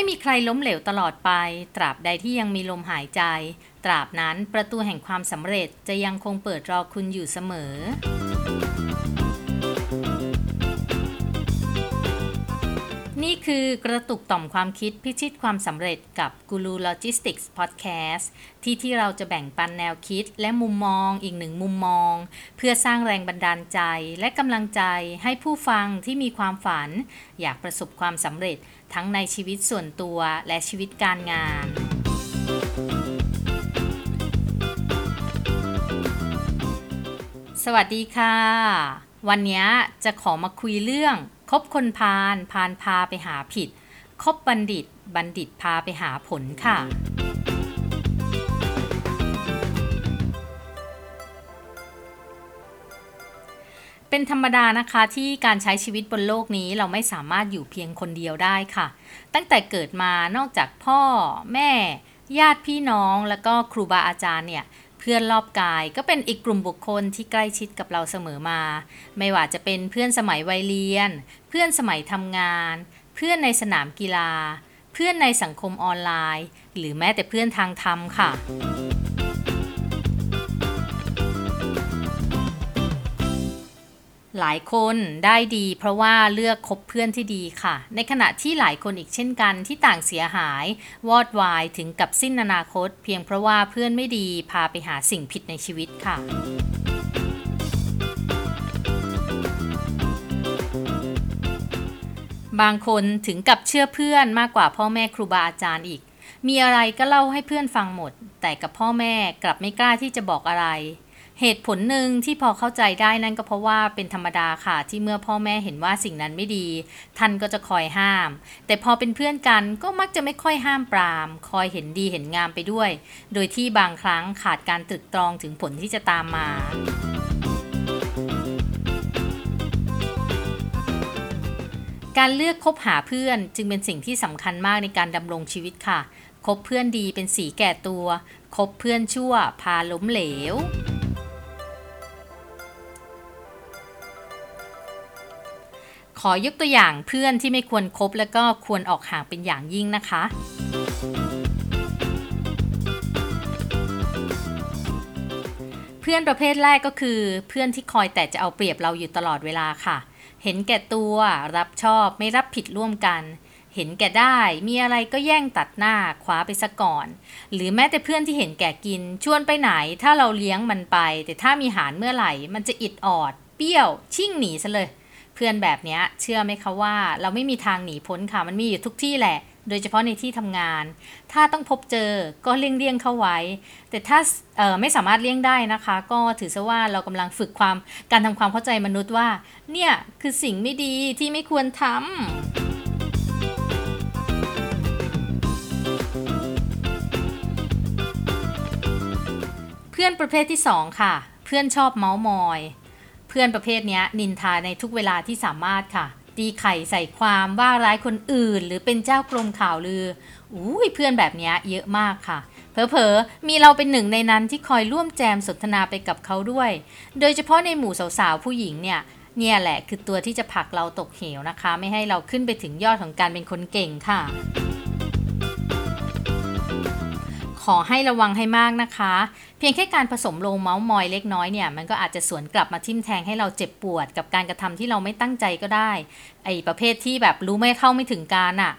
ไม่มีใครล้มเหลวตลอดไป ตราบใดที่ยังมีลมหายใจ ตราบนั้นประตูแห่งความสำเร็จจะยังคงเปิดรอคุณอยู่เสมอ นี่คือกระตุกต่อมความคิดพิชิตความสำเร็จกับกูรูโลจิสติกส์พอดแคสต์ที่ที่เราจะแบ่งปันแนวคิดและมุมมองอีกหนึ่งมุมมอง เพื่อสร้างแรงบันดาลใจและกำลังใจให้ผู้ฟังที่มีความฝัน อยากประสบความสำเร็จ ทั้งในชีวิตส่วนตัวและชีวิตการงาน สวัสดีค่ะ วันนี้จะขอมาคุยเรื่อง คบคนพาลพาลพาไปหาผิด คบบัณฑิต บัณฑิตพาไปหาผลค่ะ เป็นธรรมดานะคะที่การใช้ชีวิตบนโลกนี้เราไม่สามารถอยู่เพียงคนเดียวได้ค่ะ ตั้งแต่เกิดมานอกจากพ่อ แม่ ญาติพี่น้องแล้วก็ครูบาอาจารย์เนี่ยเพื่อนรอบกายก็เป็นอีกกลุ่มบุคคลที่ใกล้ชิดกับเราเสมอมา ไม่ว่าจะเป็นเพื่อนสมัยวัยเรียน เพื่อนสมัยทำงาน เพื่อนในสนามกีฬา เพื่อนในสังคมออนไลน์ หรือแม้แต่เพื่อนทางธรรมค่ะ หลายคนได้ดีเพราะว่าเลือกคบเพื่อนที่ดีค่ะ ในขณะที่หลายคนอีกเช่นกันที่ต่างเสียหาย วอดวายถึงกับสิ้นอนาคต เพียงเพราะว่าเพื่อนไม่ดีพาไปหาสิ่งผิดในชีวิตค่ะบางคนถึงกับเชื่อเพื่อนมากกว่าพ่อแม่ครูบาอาจารย์อีก มีอะไรก็เล่าให้เพื่อนฟังหมด แต่กับพ่อแม่กลับไม่กล้าที่จะบอกอะไร เหตุผลหนึ่งที่พอเข้าใจได้นั่นก็เพราะว่าเป็นธรรมดาค่ะ ที่เมื่อพ่อแม่เห็นว่าสิ่งนั้นไม่ดี ท่านก็จะคอยห้าม แต่พอเป็นเพื่อนกันก็มักจะไม่ค่อยห้ามปราม คอยเห็นดีเห็นงามไปด้วย โดยที่บางครั้งขาดการตรึกตรองถึงผลที่จะตามมาการเลือกคบหาเพื่อนจึงเป็นสิ่งที่สำคัญมากในการดำรงชีวิตค่ะ คบเพื่อนดีเป็นสีแก่ตัว คบเพื่อนชั่วพาล้มเหลว ขอยกตัวอย่างเพื่อนที่ไม่ควรครบแล้วก็ควรออกห่างเป็นอย่างยิ่งนะคะ เพื่อนประเภทแรกก็คือ เพื่อนที่คอยแต่จะเอาเปรียบเราอยู่ตลอดเวลาค่ะ เห็นแก่ตัวรับชอบไม่รับผิดร่วมกันเห็นแก่ได้ มีอะไรก็แย่งตัดหน้าคว้าไปซะก่อน หรือแม้แต่เพื่อนที่เห็นแก่กิน ชวนไปไหน ถ้าเราเลี้ยงมันไป แต่ถ้ามีหารเมื่อไหร่ มันจะอิดออด เปรี้ยว ชิ่งหนีซะเลย พื่อนแบบเนี้ยเชื่อไหมคะว่า เราไม่มีทางหนีพ้นค่ะ มันมีอยู่ทุกที่แหละ โดยเฉพาะในที่ทำงาน ถ้าต้องพบเจอก็เลี่ยงเลี่ยงเข้าไว้ แต่ถ้าไม่สามารถเลี่ยงได้นะคะ ก็ถือซะว่าเรากำลังฝึกความการทำความเข้าใจมนุษย์ว่า เนี่ยคือสิ่งไม่ดีที่ไม่ควรทำเพื่อนประเภทที่ 2 ค่ะ เพื่อนชอบเมาส์มอย เพื่อนประเภทนี้นินทาในทุกเวลาที่สามารถค่ะ ตีไข่ใส่ความว่าร้ายคนอื่น หรือเป็นเจ้ากรมข่าวลืออุ้ยเพื่อนแบบนี้เยอะมากค่ะเผลอๆ มีเราเป็นหนึ่งในนั้นที่คอยร่วมแจมสนทนาไปกับเขาด้วย โดยเฉพาะในหมู่สาวๆ ผู้หญิงเนี่ย เนี่ยแหละคือตัวที่จะผลักเราตกเหวนะคะ ไม่ให้เราขึ้นไปถึงยอดของการเป็นคนเก่งค่ะ ขอให้ระวังให้มากนะคะ เพียงแค่การผสมลงเมาส์มอยเล็กน้อยเนี่ยมันก็อาจจะสวนกลับมาทิ่มแทงให้เราเจ็บปวด กับการกระทำที่เราไม่ตั้งใจก็ได้ ไอ้ประเภทที่แบบรู้ไม่เข้าไม่ถึงการอะ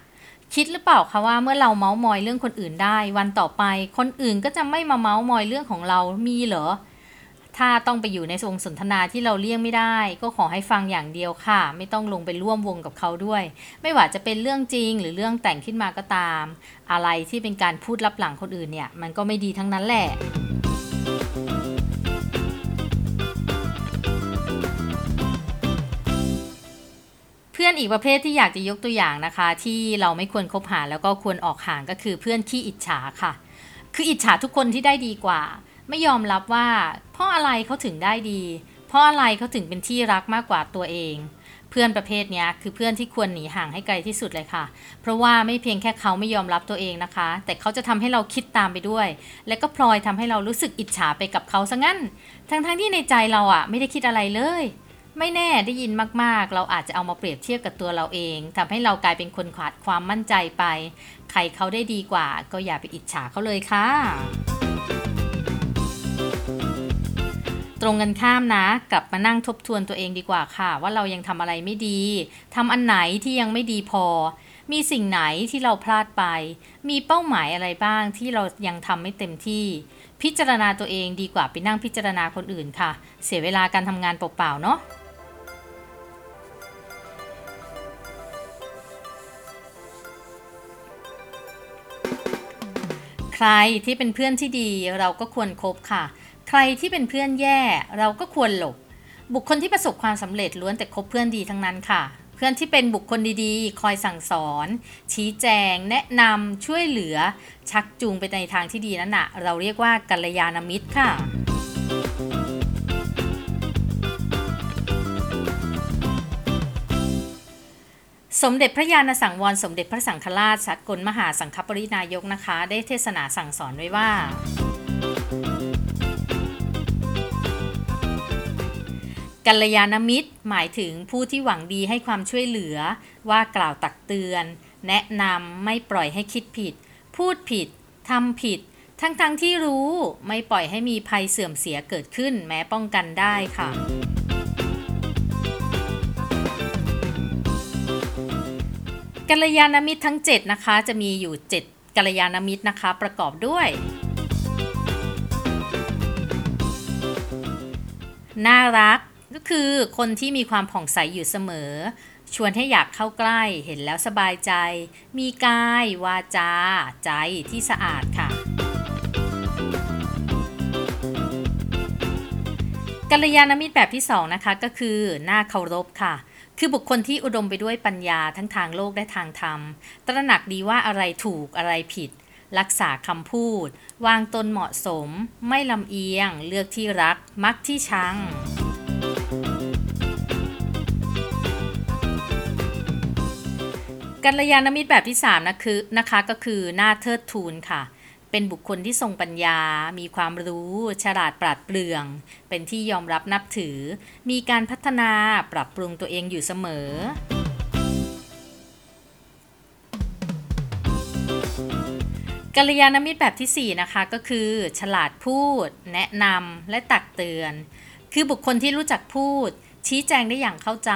คิดหรือเปล่าคะว่าเมื่อเราเมาส์มอยเรื่องคนอื่นได้ วันต่อไป คนอื่นก็จะไม่มาเมาส์มอยเรื่องของเรามีเหรอ ถ้าต้องไปอยู่ในวงสนทนาที่เราเลี่ยงไม่ได้ ก็ขอให้ฟังอย่างเดียวค่ะ ไม่ต้องลงไปร่วมวงกับเขาด้วย ไม่ว่าจะเป็นเรื่องจริงหรือเรื่องแต่งขึ้นมาก็ตาม อะไรที่เป็นการพูดลับหลังคนอื่นเนี่ย มันก็ไม่ดีทั้งนั้นแหละเพื่อนอีกประเภทที่อยากจะยกตัวอย่างนะคะ ที่เราไม่ควรคบหาแล้วก็ควรออกห่างก็คือเพื่อนขี้อิจฉาค่ะ คืออิจฉาทุกคนที่ได้ดีกว่า ไม่ยอมรับว่า เพราะอะไรเขาถึงได้ดี เพราะอะไรเขาถึงเป็นที่รักมากกว่าตัวเอง เพื่อนประเภทนี้คือเพื่อนที่ควรหนีห่างให้ไกลที่สุดเลยค่ะ เพราะว่าไม่เพียงแค่เขาไม่ยอมรับตัวเองนะคะ แต่เขาจะทำให้เราคิดตามไปด้วย และก็พลอยทำให้เรารู้สึกอิจฉาไปกับเขาซะงั้น ทั้งๆที่ในใจเราอะไม่ได้คิดอะไรเลยไม่แน่ได้ยินมากๆ เราอาจจะเอามาเปรียบเทียบกับตัวเราเองทำให้เรากลายเป็นคนขาดความมั่นใจไป ใครเขาได้ดีกว่า ก็อย่าไปอิจฉาเขาเลยค่ะ ตรงกันข้ามนะ กลับมานั่งทบทวนตัวเองดีกว่าค่ะ ว่าเรายังทำอะไรไม่ดีทำอันไหนที่ยังไม่ดีพอ มีสิ่งไหนที่เราพลาดไป มีเป้าหมายอะไรบ้างที่เรายังทำไม่เต็มที่ พิจารณาตัวเองดีกว่าไปนั่งพิจารณาคนอื่นค่ะ เสียเวลาการทำงานเปล่าๆเนาะ ใครที่เป็นเพื่อนที่ดีเราก็ควรครบค่ะ ใครที่เป็นเพื่อนแย่เราก็ควรหลบ บุคคลที่ประสบความสำเร็จล้วนแต่คบเพื่อนดีทั้งนั้นค่ะ เพื่อนที่เป็นบุคคลดีๆ คอยสั่งสอน ชี้แจง แนะนำช่วยเหลือ ชักจูงไปในทางที่ดีนั่นน่ะเราเรียกว่ากัลยาณมิตรค่ะ สมเด็จพระญาณสังวรสมเด็จพระสังฆราชสกลมหาสังฆปรินายกนะคะ ได้เทศนาสั่งสอนไว้ว่า กัลยาณมิตร หมายถึงผู้ที่หวังดีให้ความช่วยเหลือ ว่ากล่าวตักเตือน แนะนำไม่ปล่อยให้คิดผิด พูดผิดทำผิด ทั้งๆทที่รู้ไม่ปล่อยให้มีภัยเสื่อมเสียเกิดขึ้นแม้ป้องกันได้ค่ะ กัลยาณมิตรทั้ง 7 นะคะ จะมีอยู่ 7กัลยาณมิตรนะคะ ประกอบด้วย น่ารักก็คือคนที่มีความผ่องใสอยู่เสมอ ชวนให้อยากเข้าใกล้เห็นแล้วสบายใจ มีกายวาจา ใจที่สะอาดค่ะ กัลยาณมิตรแบบที่2นะคะก็คือหน่าเคารพค่ะ คือบุคคลที่อุดมไปด้วยปัญญาทั้งทางโลกและทางธรรม ตระหนักดีว่าอะไรถูกอะไรผิด รักษาคำพูด วางตนเหมาะสม ไม่ลำเอียง เลือกที่รัก มักที่ชังกัลยาณมิตรแบบที่3นะคือนะคะก็คือหน้าเทิดทูนค่ะ เป็นบุคคลที่ทรงปัญญา มีความรู้ ฉลาดปราดเปรื่อง เป็นที่ยอมรับนับถือ มีการพัฒนาปรับปรุงตัวเองอยู่เสมอกัลยาณมิตรแบบที่ 4 นะคะก็คือ ฉลาดพูด แนะนำและตักเตือน คือบุคคลที่รู้จักพูด ชี้แจงได้อย่างเข้าใจ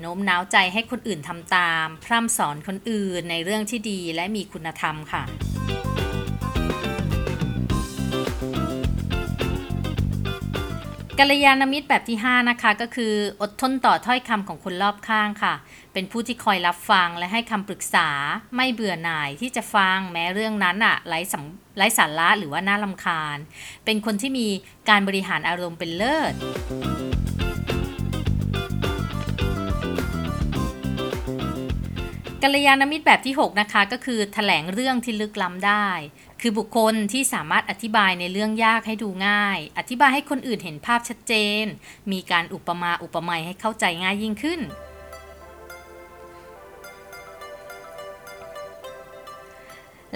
โน้มน้าวใจให้คนอื่นทำตาม พร่ำสอนคนอื่นในเรื่องที่ดีและมีคุณธรรมค่ะ กัลยาณมิตรแบบที่ 5 นะคะ ก็คืออดทนต่อถ้อยคำของคนรอบข้างค่ะ เป็นผู้ที่คอยรับฟังและให้คำปรึกษา ไม่เบื่อหน่ายที่จะฟังแม้เรื่องนั้นอะไร้สไร้สาระหรือว่าน่าลำคาญ เป็นคนที่มีการบริหารอารมณ์เป็นเลิศ กัลยาณมิตรแบบที่ 6 นะคะ ก็คือแถลงเรื่องที่ลึกล้ำได้ คือบุคคลที่สามารถอธิบายในเรื่องยากให้ดูง่าย อธิบายให้คนอื่นเห็นภาพชัดเจน มีการอุปมาอุปไมยให้เข้าใจง่ายยิ่งขึ้น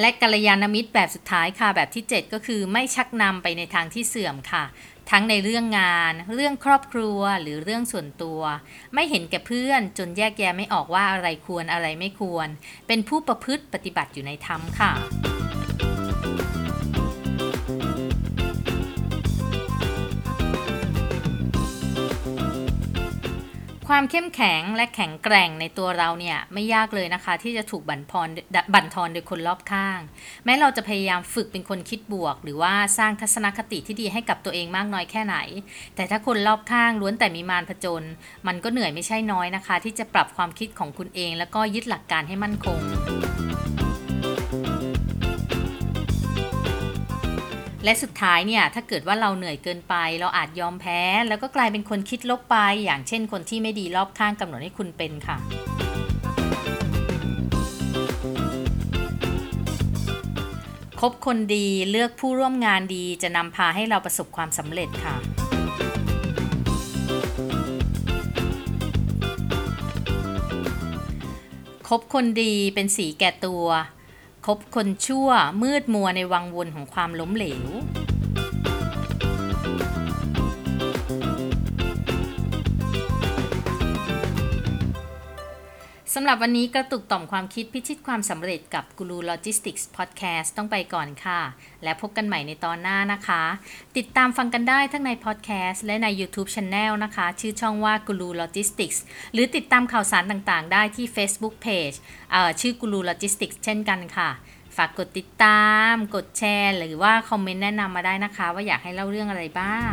และกัลยาณมิตรแบบสุดท้ายค่ะ แบบที่ 7 ก็คือไม่ชักนำไปในทางที่เสื่อมค่ะ ทั้งในเรื่องงาน เรื่องครอบครัวหรือเรื่องส่วนตัว ไม่เห็นแก่เพื่อนจนแยกแยะไม่ออกว่าอะไรควรอะไรไม่ควร เป็นผู้ประพฤติปฏิบัติอยู่ในธรรมค่ะ ความเข้มแข็งและแข็งแกร่งในตัวเราเนี่ยไม่ยากเลยนะคะ ที่จะถูกบั่นทอนบั่นทอนโดยคนรอบข้าง แม้เราจะพยายามฝึกเป็นคนคิดบวก หรือว่าสร้างทัศนคติที่ดีให้กับตัวเองมากน้อยแค่ไหน แต่ถ้าคนรอบข้างล้วนแต่มีมารผจญมันก็เหนื่อยไม่ใช่น้อยนะคะ ที่จะปรับความคิดของคุณเอง แล้วก็ยึดหลักการให้มั่นคง และสุดท้ายเนี่ยถ้าเกิดว่าเราเหนื่อยเกินไป เราอาจยอมแพ้ แล้วก็กลายเป็นคนคิดลบไป อย่างเช่นคนที่ไม่ดีรอบข้างกำหนดให้คุณเป็นค่ะคบคนดีเลือกผู้ร่วมงานดีจะนำพาให้เราประสบความสำเร็จค่ะ คบคนดีเป็นสีแก่ตัว คบคนชั่วมืดมัวในวังวนของความล้มเหลว สำหรับวันนี้กระตุกต่อมความคิดพิชิตความสำเร็จกับกูรูโลจิสติกส์พอดแคสต์ต้องไปก่อนค่ะ และพบกันใหม่ในตอนหน้านะคะ ติดตามฟังกันได้ทั้งในพอดแคสต์และใน YouTube Channel นะคะ ชื่อช่องว่ากูรูโลจิสติกส์หรือติดตามข่าวสารต่างๆ ได้ที่ Facebook Page เอ่อชื่อกูรูโลจิสติกส์เช่นกันค่ะ ฝากกดติดตาม กดแชร์ หรือว่าคอมเมนต์แนะนำมาได้นะคะ ว่าอยากให้เล่าเรื่องอะไรบ้าง